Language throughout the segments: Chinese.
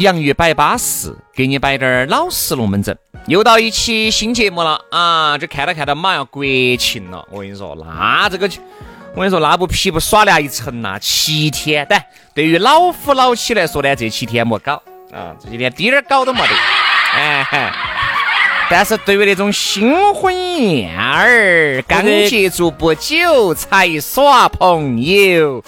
洋芋摆巴适，给你摆点儿老实龙门阵。又到一期新节目了啊！这看到看到马上要国庆了，我跟你说，那这个，我跟你说，那不皮不耍了一层呐，七天。但对于老夫老妻来说呢，这七天莫搞啊，这几天滴点儿搞都没得。哎！但是对于那种新婚燕尔，刚接触不久才耍朋友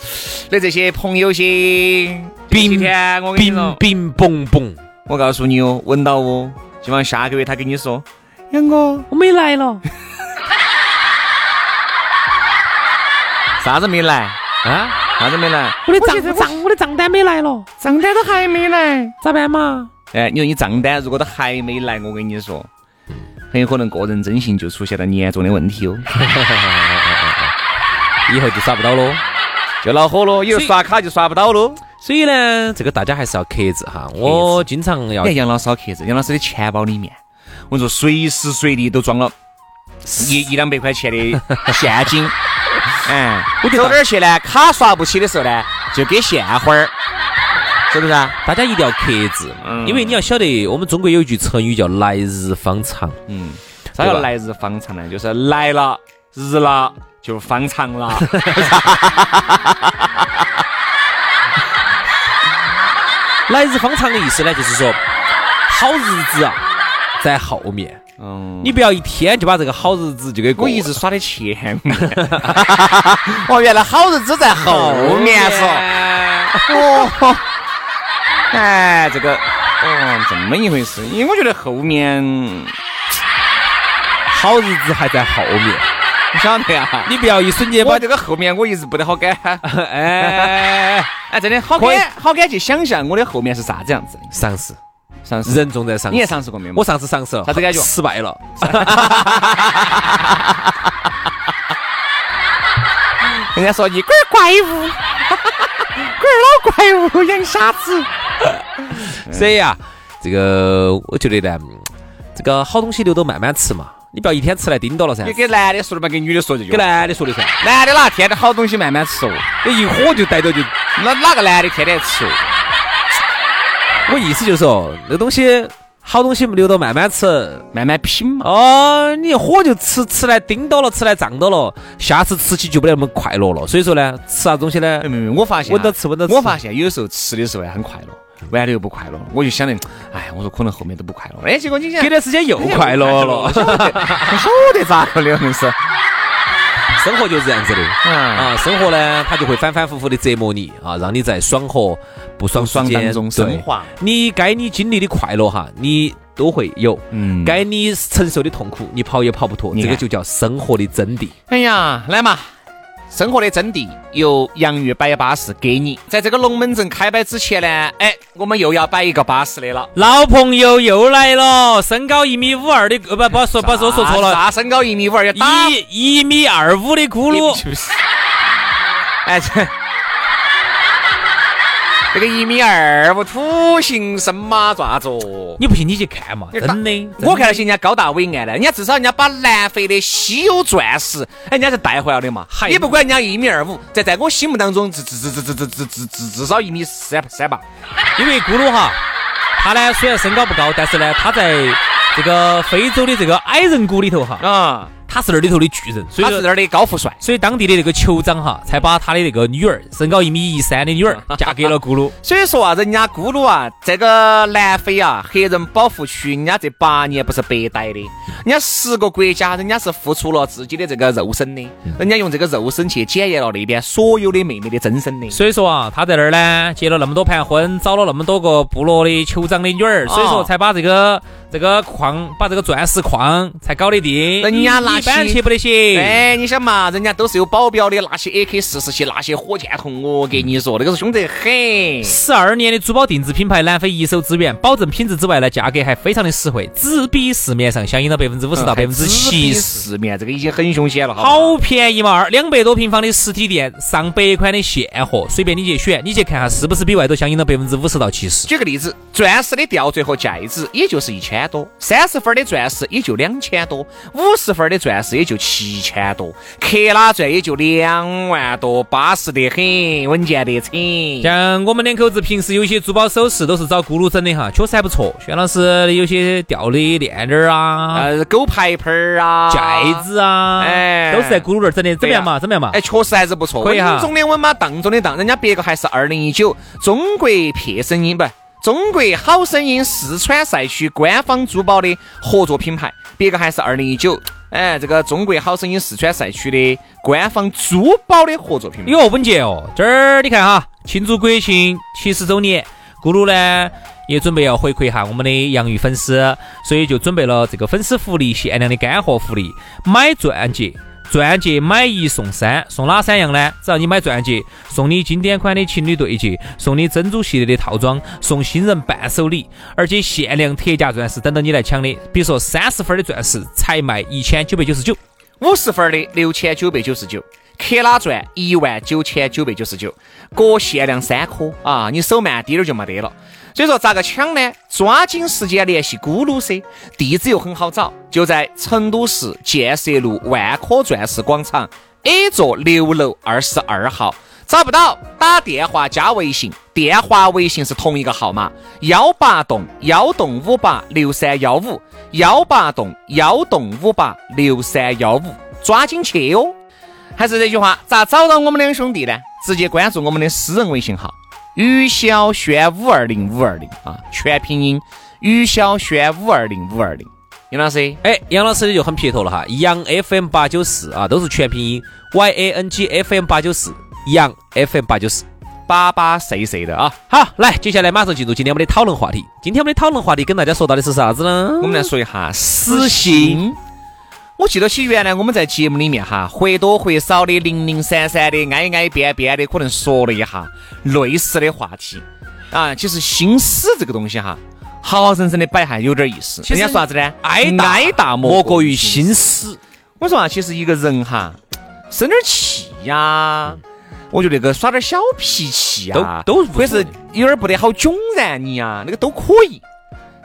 的这些朋友些，冰天我跟你说冰冰嘣嘣，我告诉你哦，闻到哦，希望下个月他跟你说，杨哥，我没来了 啥子没来？啊！啥子没来？我的账账我的账单没来了，账单都还没来。咋办嘛？哎，你说你账单如果都还没来，我跟你说，很有可能个人征信就出现了严重的问题哦，以后就刷不到喽。就恼火了，以后刷卡就刷不到喽。所以呢，这个大家还是要克制哈。我经常要杨老师好克制，杨老师的钱包里面，我跟你说随时随地都装了一 一两百块钱的 现金。哎，我走哪儿去呢？卡刷不起的时候呢，就给现花儿，是不是啊？大家一定要克制，因为你要晓得，我们中国有一句成语叫“来日方长”。嗯，啥叫来日方长呢？就是来了日了就方长了。来日方长的意思呢，就是说好日子啊在后面。嗯，你不要一天就把这个好日子就给。我一直耍的前面。哦，原来好日子在后面是哦。哦，哎，这个哦，这么一回事。因为我觉得后面好日子还在后面，你晓得呀？你不要一瞬间把这个后面我一直不得好感。哎 哎，真的好感，好感去想象我的后面是啥子样子的。尝试，上市，人重在尝试。你也尝试过没有？我上次尝试了，啥子感觉失败了。人家说你龟儿怪物，龟儿老怪物养傻子。所以啊，这个我觉得呢，这个好东西留到慢慢吃嘛，你不要一天吃来叮到了噻你。给男的说的嘛，给女的说这句给。男的说的噻，男的哪天的好东西慢慢吃哦？你一火就逮到就。哪哪个男的天天吃哦？我意思就是说，那东西好东西留到慢慢吃。慢慢品嘛。哦，你一火就吃吃来叮到了，吃来胀到了，下次吃起就不得那么快乐了。所以说呢，吃啥东西呢没？没没，我发现啊闻到吃闻到吃我发现有时候吃的时候还很快乐，玩的又不快乐。我就想的，哎，我说可能后面都不快乐。哎，结果你想，隔段时间又快乐了。不晓得咋个的，硬是。生活就是这样子的嗯啊，生活呢，它就会反反复复的折磨你啊，让你在爽和不爽之间不爽当中对升华你该你经历的快乐哈，你都会有；嗯该你承受的痛苦，你跑也跑不脱。这个就叫生活的真谛。哎呀，来嘛，生活的真谛由洋芋摆巴士给你。在这个龙门阵开摆之前呢，哎，我们又要摆一个巴士的了。老朋友又来了，身高一米五二的，呃不不说不说说错了，啥身高一米五二要打一一米二五的咕噜，就是，哎这。这个一米二五土行神马爪子哦？你不信你去看嘛，真的。我看到些人家高大伟岸的，人家至少人家把南非的稀有钻石，哎，人家是带回来的嘛。还也不管人家一米二五，在在我心目当中，至至至至至至至至至少一米三三八。因为咕噜哈，他呢虽然身高不高，但是呢他在这个非洲的这个矮人谷里头哈，啊，他是那儿里头的巨人，所以说他是那儿的高富帅。所以当地的那个酋长哈，才把他的那个女儿，身高一米一三的女儿嫁给了咕噜。所以说啊，人家咕噜啊，这个南非啊，黑人保护区，人家这八年不是白待的，人家十个国家，人家是付出了自己的这个肉身的，人家用这个肉身去检验了那边所有的妹妹的真身的。所以说啊，他在那儿呢，结了那么多盘婚，找了那么多个部落的酋长的女儿，所以说才把这个这个矿，把这个钻石矿才搞得定。人家拿一般起去不得行。哎，你想嘛，人家都是有保镖的，那些 AK 四十七，那些火箭筒，我给你说，那个是凶得很。十二年的珠宝定制品牌南非一手资源，保证品质之外呢，价格还非常的实惠，只比市面上相应了百分之五十到百分之七十。市面这个已经很凶险了，好好便宜嘛！二两百多平方的实体店，上百款的现货，随便你去选，你去看下是不是比外头相应了百分之五十到七十。举个例子，钻石的吊坠和戒指也就是一千多，三十分的钻石也就两千多，五十分的钻石也就七千多，克拉钻也就两万多，巴适得很，稳健得很。像我们两口子平时有些珠宝首饰都是找咕噜整的哈，确实还不错。薛老师有些吊的链链儿啊，呃，狗牌牌儿啊，戒指啊，哎都是在咕噜那儿整的，怎么样嘛？怎么样嘛？哎，确实还是不错，可以哈稳中的稳嘛，当中的当，人家别个还是二零一九中国撇声音不？中国好声音四川赛区官方珠宝的合作品牌，别个还是二零一九，哎，这个中国好声音四川赛区的官方珠宝的合作品牌。哟，稳健哦！这儿你看哈，庆祝国庆七十周年，咕噜呢也准备要回馈一下我们的洋芋粉丝，所以就准备了这个粉丝福利，限量的干货福利，买钻戒。钻戒买一送三，送哪三样呢？只要你买钻戒，送你经典款的情侣对戒，送你珍珠系列的套装，送新人伴手礼，而且限量特价钻石等着你来抢的。比如说三十分的钻石才卖一千九百九十九，五十分的六千九百九十九，克拉钻一万九千九百九十九，各限量三颗啊！你手慢滴点儿就没得了。所以说咋个抢呢？抓紧时间联系咕噜噻，地址又很好找，就在成都市建设路万科钻石广场 A 座六楼二十二号。找不到，打电话加微信，电话微信是同一个号码：幺八栋幺栋五八六三幺五，幺八栋幺栋五八六三幺五，抓紧去哦！还是这句话，咋找到我们两兄弟呢？直接关注我们的私人微信号。于小轩五二零五二零啊，全拼音于小轩五二零五二零。杨老师，哎，杨老师就很撇脱了哈，杨 FM 八九四啊，都是全拼音 Y A N G F M 八九四，杨 FM 八九四，巴巴碎碎的啊。好，来，接下来马上进入今天我们的讨论话题。今天我们的讨论话题跟大家说到的是啥子呢？我们来说一下私信。我记得起原来我们在节目里面哈，或多或少的零零散散的、挨挨边边的，可能说了一下类似的话题啊。其实心思这个东西哈，好好生生的摆还有点意思。人家说啥子呢？挨挨大莫过于心心死。我说啊，其实一个人哈，生点气呀，我觉得那个耍点小脾气啊，都都或者是有点不得好囧然你啊，那个都可以。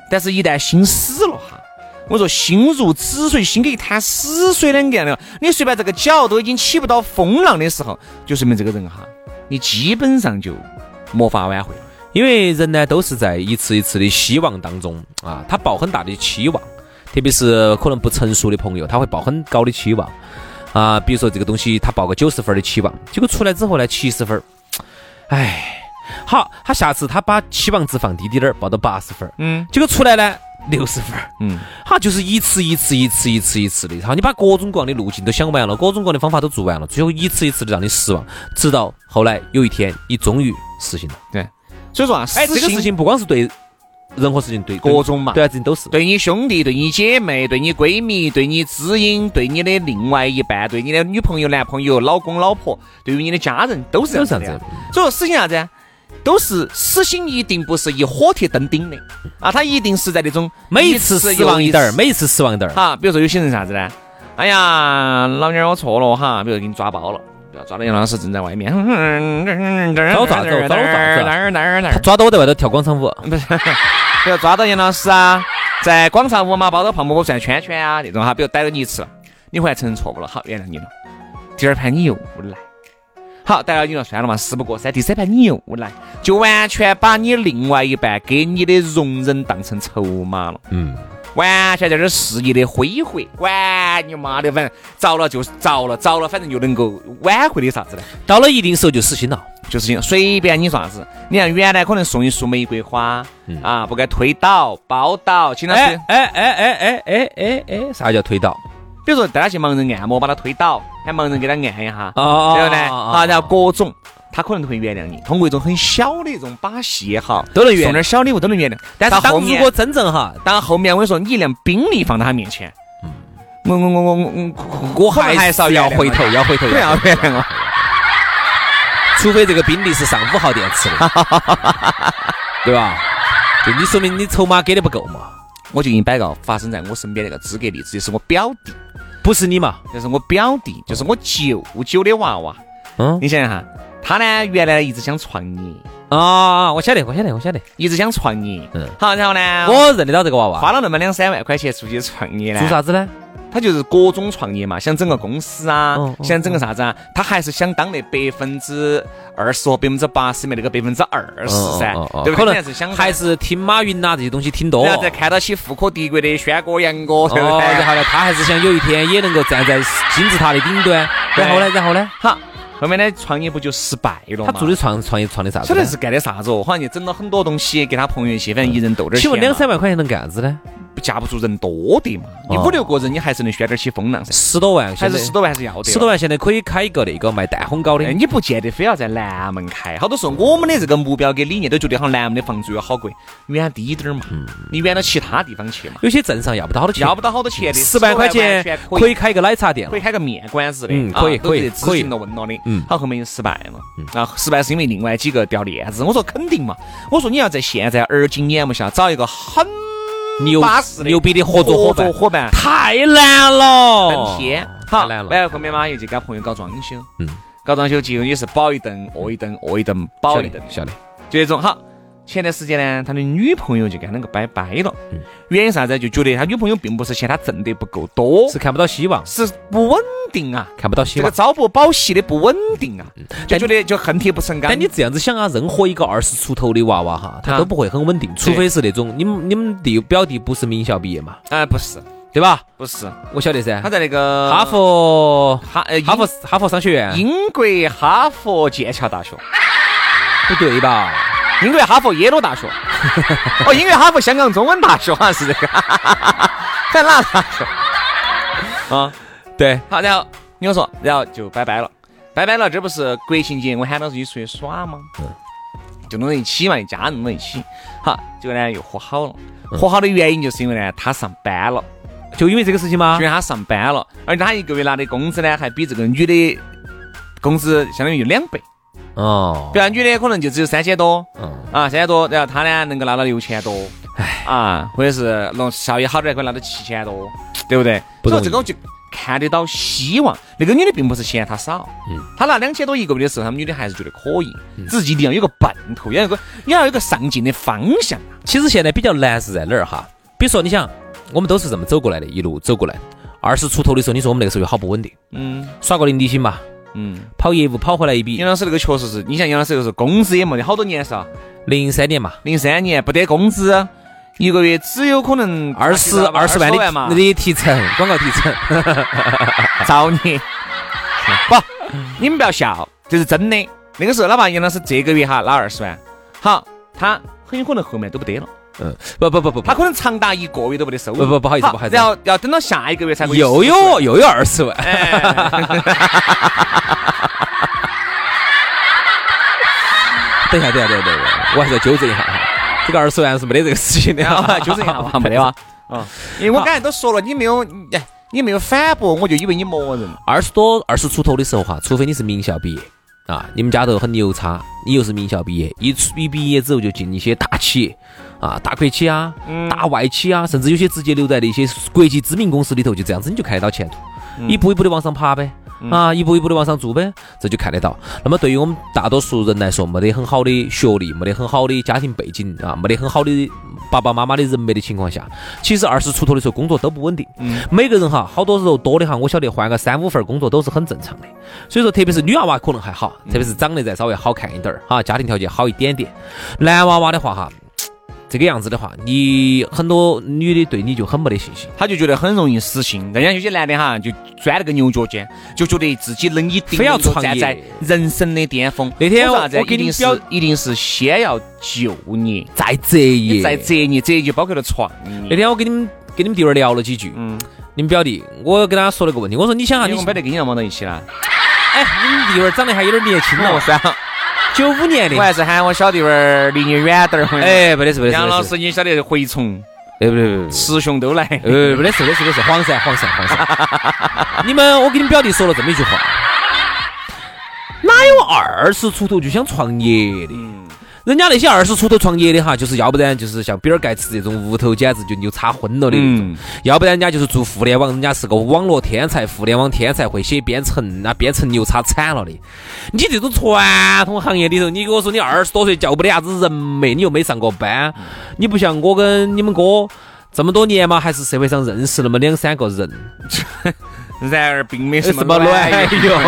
但是，一旦心死了哈，我说心如止水，心跟一滩死水两个样的，你随便这个脚都已经起不到风浪的时候，就说明这个人哈，你基本上就没法挽回。因为人呢都是在一次一次的希望当中啊，他抱很大的期望，特别是可能不成熟的朋友，他会抱很高的期望啊。比如说这个东西，他抱个九十分的期望，结果出来之后呢，七十分，哎，好，他下次他把期望值放低点儿，报到八十分，嗯结果出来呢六十分，嗯，好，就是一次一次一次一次一次的，然后你把各种各样的路径都想完了，各种各样的方法都做完了，最后一次一次的让你失望，直到后来有一天你终于实行了。对。所以说啊，哎，这个事情不光是对任何事情，对各种嘛对啊，这情都是。对你兄弟、对你姐妹、对你闺蜜、对你知音、对你的另外一半、对你的女朋友、男朋友、老公、老婆，对于你的家人，都是这样子的呀都是这样子。所以说，实行啥子？都是死心，一定不是一火铁登顶的啊！他一定是在那种每一次失望一点儿，每一次失望一点儿。哈，比如说有些人啥子呢？哎呀，老娘儿我错了哈，比如给你抓包了，不要抓到杨老师正在外面，找抓走找抓抓他抓到我在外头跳广场舞，不是，不要抓到杨老师啊，在广场舞嘛，包到泡沫转圈圈啊，那种哈，比如逮到你一次了，你回来承认错误了，好，原谅你了。第二盘你又来，好，逮到你了，算了嘛，事不过三。第三盘你又来，就完全把你另外一半给你的容忍当成筹码了。嗯，完全在这儿肆意的挥霍，管你妈的，反正着了就着了，着了反正就能够挽回的啥子呢？到了一定时候就死心了。就是这随便你啥子，你看原来可能送一束玫瑰花，啊，不该推倒、包倒，请他哎，哎哎哎哎哎哎哎，啥叫推倒？比如说带他去盲人按摩，把他推倒，喊盲人给他按一下，哦然后呢，啊，然后各种。他可能都会原谅你，通过一种很小的一种把戏也好，都能原谅送点小礼物都能原谅。但是当如果真正哈，当后面我跟你说，你一辆宾利放到他面前，我我我我我我还是要要回头要回头，不要原谅我。除非这个宾利是上五号电池的，对吧？就你说明你筹码给的不够嘛，我就给你摆个发生在我身边那个资格例子，就是我表弟，不是你嘛？就是我表弟，就是我舅舅的娃娃。嗯你想想哈，他呢原来一直想创业，啊，我晓得，我晓得，我晓得，一直想创业。嗯好，然后呢，我认得到这个娃娃。花了那么两三万块钱出去创业呢，做啥子呢？他就是各种创业嘛，想整个公司啊，想整个啥子啊，他还是想当那百分之二十和百分之八十里面那个百分之二十噻对不对？可能还是想还是听马云呐这些东西听多。然后再看到起富可敌国的轩哥、杨哥，对不哦，对？然后呢，他还是想有一天也能够站在金字塔的顶端。然后呢，然后呢，好，后面呢创业不就失败了嘛？他做的创创业创的啥子呢？晓得是干的啥子哦？好像就整了很多东西给他朋友一些，反正一人斗点儿钱。请问两三万块钱能干啥子呢？架不住人多的嘛，你哦五六个人你还是能选点起风浪噻，十多万，还是十多万还是要的。十多。万，现在可以开一个那个卖蛋烘糕的。哎，。你不见得非要在南门开，好多时候我们的这个目标跟理念都觉得好像南门的房租要好贵，远低点儿嘛，你远到其他地方去嘛，有些镇上要不到好多钱，要不到好多钱的，十万块钱可以开一个奶茶店。可以开个面馆子的，可以可以可以。问了的，嗯。好，后面就失败了，啊，失败是因为另外几个掉链子，我说肯定嘛，我说你要在现在而今眼目下找一个很牛巴适的。牛逼的合作伙伴，伙伴，太难了，登天，好，太难了。然后后面嘛又去给朋友搞装修，嗯，搞装修结果也是饱一顿，饿一顿，饿一顿，饱一顿，晓得。就这种好。前段时间呢，他的女朋友就跟他两个掰掰了，嗯原因啥子？就觉得他女朋友并不是嫌他挣得不够多，是看不到希望，是不稳定啊，看不到希望。这个朝不保夕的不稳定啊，就觉得就恨铁不成钢。但你这样子想啊，任何一个二十出头的娃娃哈，他啊都不会很稳定，除非是那种你们你们弟表弟不是名校毕业嘛，啊不是对吧？不是，我晓得噻他，在那个哈佛哈呃哈佛哈佛商学院，英英国哈佛剑桥大学，不对吧？英国哈佛耶鲁大学，哦，英国哈佛香港中文大学好像是这个，反正哪个大学啊？对，好，然后你跟我说，然后就拜拜了，拜拜了，这不是国庆节我喊到自己出去耍吗？就弄到一起嘛，一家人弄到一起，好，结果呢又和好了，和好的原因就是因为呢他上班了。就因为这个事情吗因为？他上班了，而且他一个月拿的工资呢，还比这个女的工资相当于两倍。哦，比如女的可能就只有三千多，嗯，啊，三千多，然后他呢能够拿到六千多，哎啊，或者是弄效益好点，可以拿到七千多，对不对？不所以这个我就看得到希望。那个女的并不是嫌他少，嗯，她拿两千多一个月的时候，他们女的还是觉得可以，只是一定要有个奔头，要有个你要有个上进的方向。其实现在比较难是在哪儿哈？比如说，你想，我们都是这么走过来的，一路走过来。二十出头的时候，你说我们那个时候有好不稳定，嗯耍个零底薪嘛，嗯，跑业务跑回来一笔。杨，老师那个确实是，你像杨老师那个是工资也没得好多年是啊，零三年嘛，零三年不得工资，一个月只有可能二十二十万的嘛，的提成，广告提成，找你！不，你们不要笑，这是真的。那个时候，哪怕杨老师这个月哈拿二十万，好，他很有可能后面都不得了，嗯，不不不不不。他，可能长达一个月都没得收入。不不不好意思不好意思。然后要等到下一个月才会又有又有二十万，等一下等一下等一下等一下，我还是要纠正一下哈，这个二十万是没得这个事情的然后哈，纠正一下嘛，没得哇。啊，因为我刚才都说了，你没有，哎，你没有反驳，我就以为你默认。二十多、二十出头的时候哈，除非你是名校毕业啊，你们家头很牛叉，你又是名校毕业，一出一毕业之后就进一些大企业啊，大国企啊、大外企啊，甚至有些直接留在那些国际知名公司里头，就这样子你就看得到前途，一步一步的往上爬呗。啊，一步一步的往上做呗，这就看得到。那么对于我们大多数人来说，没得很好的学历，没得很好的家庭背景啊，没得很好的爸爸妈妈的人脉的情况下，其实二十出头的时候工作都不稳定。每个人哈，好多时候多的哈，我晓得换个三五份工作都是很正常的。所以说，特别是女娃娃可能还好，特别是长得再稍微好看一点儿哈，家庭条件好一点点。男娃娃的话哈，这个样子的话，你很多女的对你就很没得信心。她就觉得很容易死心。人家有些男的哈，就钻那个牛角尖，就觉得自己能一定非要创业站在人生的巅峰。那天我给你表一定是先要就业，再择业，再择业，择业就包括了创业。那天我跟你们跟你们弟儿聊了几句，嗯，你们表弟，我跟他说了个问题，我说你想哈，你你们没得跟你忙到一起了。哎，你们弟儿长得还有点年轻了，我算了，九五年的，我还是喊我小弟儿离你远点儿。哎，哎，没得事没得事，杨老师，你晓得蛔虫、哎不对不对。雌雄都来。呃，不得事，没得事，没得事，黄鳝，黄鳝，黄鳝。你们，我给你们表弟说了这么一句话，哪有二十出头就想创业的？人家那些二十出头创业的哈，就是要不然就是像比尔盖茨这种屋头简直就牛叉昏了的那种，嗯要不然人家就是做互联网，人家是个网络天才，互联网天才会写编程，那编程牛叉惨了的。你这种传统行业里头，你给我说你二十多岁叫不得啥子人脉，你又没上过班，你不像我跟你们哥。这么多年嘛，还是社会上认识那么两三个人，然而并没什么卵用。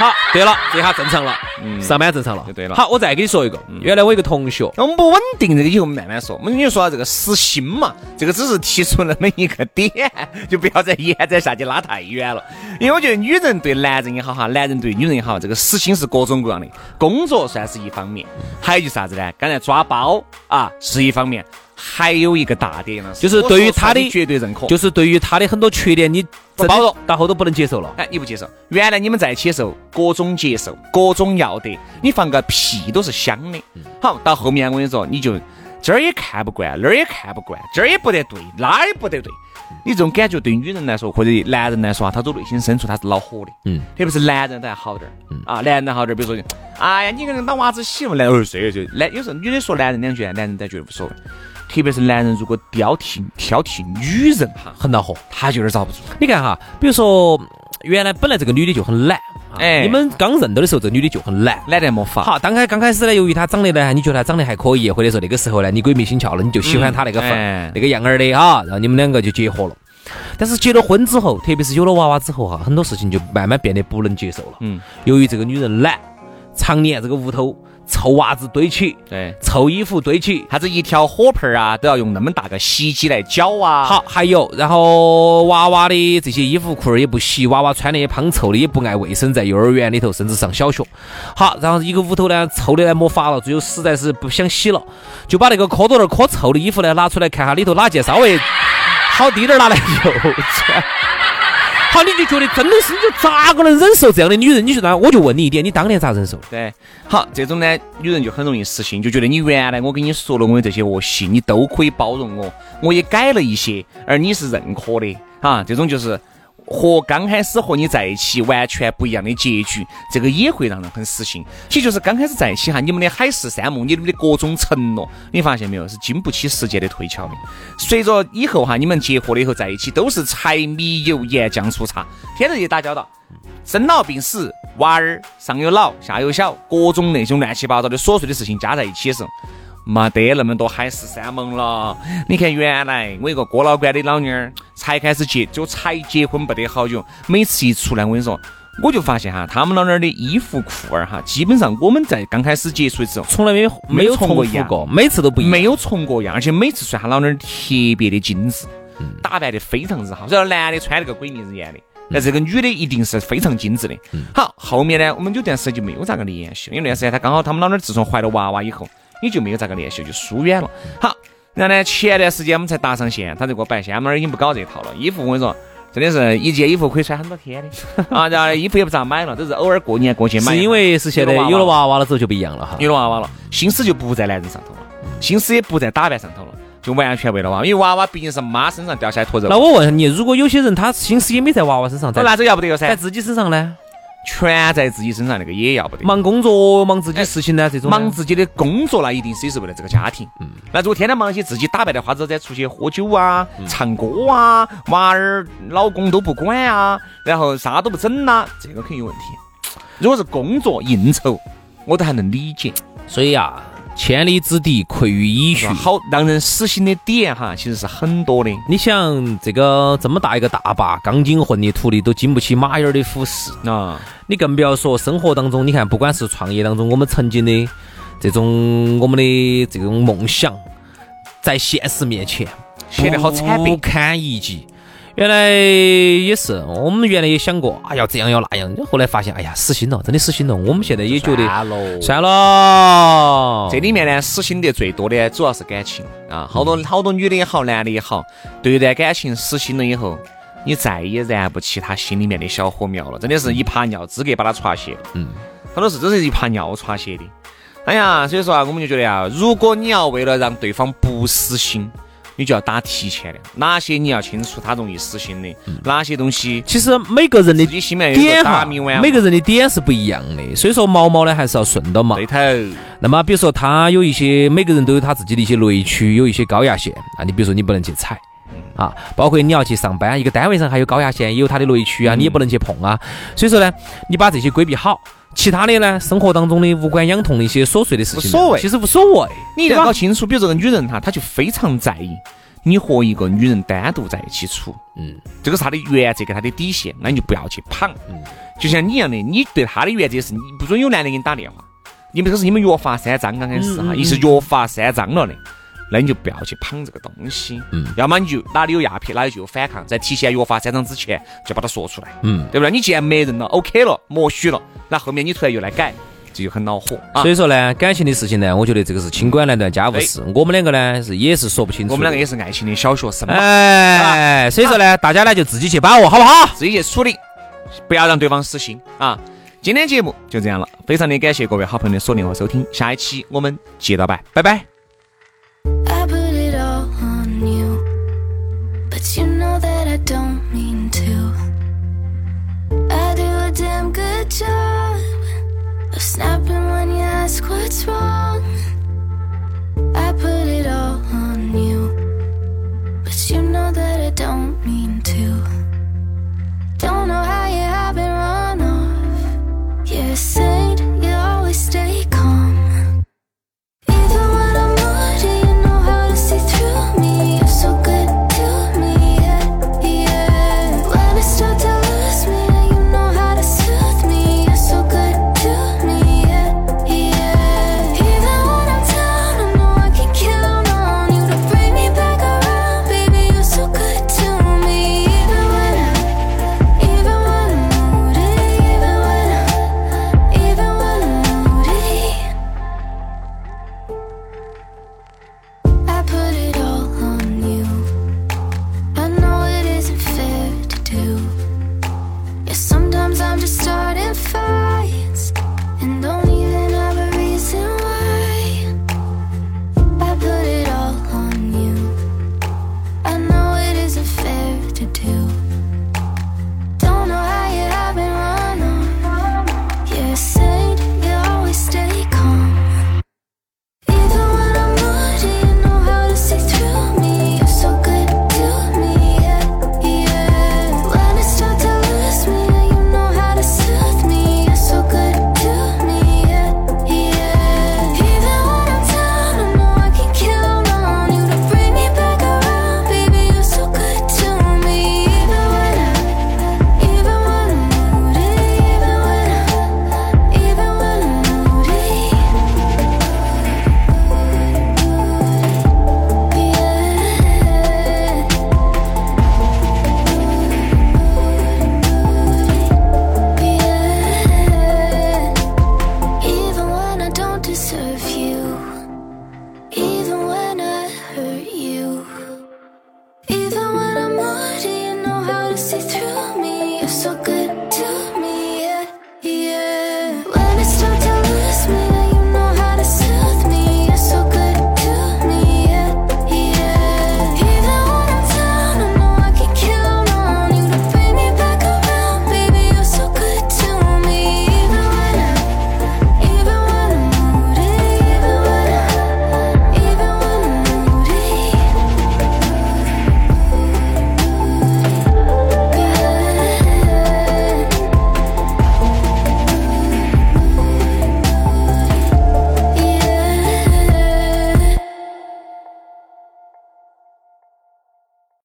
好，对了，这下正常了，嗯上班正常了，就对了好，我再给你说一个，原来我一个同学，我们不稳定这个以后我们慢慢说。我们就说到这个实心嘛，这个只是提出那么一个点，就不要再延展下去拉太远了。因为我觉得女人对男人也好哈，男人对女人也好，这个实心是各种各样的。工作算是一方面，还有就是啥子呢？刚才抓包啊是一方面，还有一个大点呢，就是对于他的绝对认可，就是对于他的很多缺点，你不包容，到后头不能接受了。哎，你不接受？原来你们在一起的时候，各种接受，各种要得，你放个屁都是香的。好，到后面我跟你说，你就这儿也看不惯，那儿也看不惯，这儿也不得对，那儿也不得对。你这种感觉对女人来说，或者男人来说啊，他走内心深处他是恼火的。嗯，特别是男人都还好点儿。啊，男人好点儿，比如说，哎呀，你个人当娃子媳妇，来，哦睡睡。男有时候女的说男人两句，男人都觉得无所谓。特别是男人如果挑剔挑剔女人哈，很恼火。他就有点遭不住。你看哈，比如说原来本来这个女的就很懒，哎哎，你们刚认到的时候，这女的就很懒。懒得没法。好，刚开刚开始呢，由于她长得呢，你觉得她长得还可以，或者说那个时候呢，你鬼迷心窍了，你就喜欢她那个那个样儿的哈，然后你们两个就结合了。但是结了婚之后，特别是有了娃娃之后哈，很多事情就慢慢变得不能接受了。嗯，由于这个女人懒，常年这个屋头臭袜子堆起，对。臭衣服堆起，啥子一条火盆儿啊，都要用那么大个洗衣机来搅啊。，好，还有，然后娃娃的这些衣服裤儿也不洗，娃娃穿的也胖臭的，也不爱卫生，在幼儿园里头，甚至上小学。好，然后一个屋头呢，臭的呢没法了，最后实在是不想洗了，就把那个磕到那儿磕臭的衣服呢拿出来看下里头哪件稍微好滴点儿拿来又穿。好，你就觉得真的是，你就咋个能忍受这样的女人？你就那？我就问你一点，你当年咋忍受？对，好，这种呢，女人就很容易失心，就觉得你原来我跟你说了我的这些恶习，你都可以包容我，我也改了一些，而你是认可的哈，这种就是。和刚开始和你在一起完全不一样的结局，这个也会让人很死心。其实就是刚开始在一起哈，你们的海誓山盟，你们的各种承诺，你发现没有，是经不起时间的推敲的。随着以后哈，你们结合了以后在一起，都是柴米油盐酱醋茶，天天就打交道。生老病死，娃儿上有老下有小，各种那种乱七八糟的琐碎的事情加在一起的时候，没得那么多海誓山盟了。你看，原来我一个哥老倌的老妞儿才开始结，就才结婚不得好久，每次一出来，我跟你说，我就发现哈，他们老妞儿的衣服裤儿哈，基本上我们在刚开始接触的时候。从来没有没有重重过样复过，每次都不一样。没有重过样，而且每次穿他老妞儿特别的精致，打扮的非常之好。然后男的穿那个鬼迷日眼的，那这个女的一定是非常精致的。好，后面呢，我们有段时间就没有咋个联系了，因为那段时间他刚好他们老妞儿自从怀了娃娃以后，也就没有咋个联系，就疏远了。好，然后呢，前段时间我们才搭上线，他就给我摆，现在我们那儿已经不搞这套了，衣服我跟你说。真的是一件衣服可以穿很多天的 啊！然后衣服也不咋买了，都是偶尔过年过节买。是因为是现在有了娃娃了之后就不一样了哈。有了娃娃了，心思就不在男人上头了，心思也不在打扮上头了，就完全为了娃娃，因为娃娃毕竟是妈身上掉下来坨肉。那我问下你，如果有些人他心思也没在娃娃身上，在那这要不得了噻，在自己身上呢？全在自己身上，那个也要不得。忙工作、忙自己事情呢？这种忙自己的工作，那一定是也是为了这个家庭。嗯，那如果天天忙些自己打扮的花枝再出去喝酒啊、唱歌啊，娃儿、老公都不管啊，然后啥都不整呐、这个肯定有问题。如果是工作应酬，我都还能理解。所以啊，千里之堤溃于蚁穴。好让人死心的点哈，其实是很多的。你想这个这么大一个大坝，钢筋混凝土的都经不起马眼儿的腐蚀，啊，你更不要说生活当中，你看不管是创业当中，我们曾经的这种我们的这种梦想，在现实面前显得好惨不堪一击。原来也是，我们原来也想过，哎呀这样要那样，后来发现，哎呀死心了，真的死心了。我们现在也觉得算了算了，这里面呢，死心得最多的主要是感情啊，好多好多女的也好，男的也好，对一段感情死心了以后，你再也燃不起他心里面的小火苗了，真的是一泡尿资格把他戳泄。嗯，很多是真是一泡尿戳泄的。哎呀，所以说啊，我们就觉得啊，如果你要为了让对方不死心，你就要打提前量，哪些你要清楚他容易死心的，哪些东西其实每个人的点哈每个人的点是不一样的，所以说毛毛呢还是要顺到嘛对。头。那么比如说他有一些，每个人都有他自己的一些雷区，有一些高压线啊。你比如说你不能去踩啊，包括你要去上班，一个单位上还有高压线，也有它的雷区啊，你也不能去碰啊。所以说呢，你把这些规避好，其他的呢，生活当中的无关痒痛的一些琐碎的事情，无所谓。其实无所谓。你一定要搞清楚，比如这个女人哈，她就非常在意你和一个女人单独在一起处，嗯，这个是她的原则跟她的底线，那你就不要去捧。就像你一样的，你对她的原则是你不准有男的给你打电话，你们这个是你们约法三章，刚开始哈，也是约法三章了的。那你就不要去捧这个东西，嗯，要么你就哪里有鸦片，哪里就有反抗，在提前约法三章之前就把它说出来，嗯，对不对？你既然没人了，OK 了，默许了，那后面你突然又来改，这就很恼火啊所。以说呢，感情的事情呢，我觉得这个是清官难断家务事。我们两个呢是也是说不清楚。我们两个也是爱情的小学生，哎，所以说呢，大家呢就自己去把握，好不好？自己去处理，不要让对方死心啊。今天节目就这样了，非常的感谢各位好朋友的锁定和收听，下一期我们接着拜，拜拜。job of snapping when you ask what's wrong.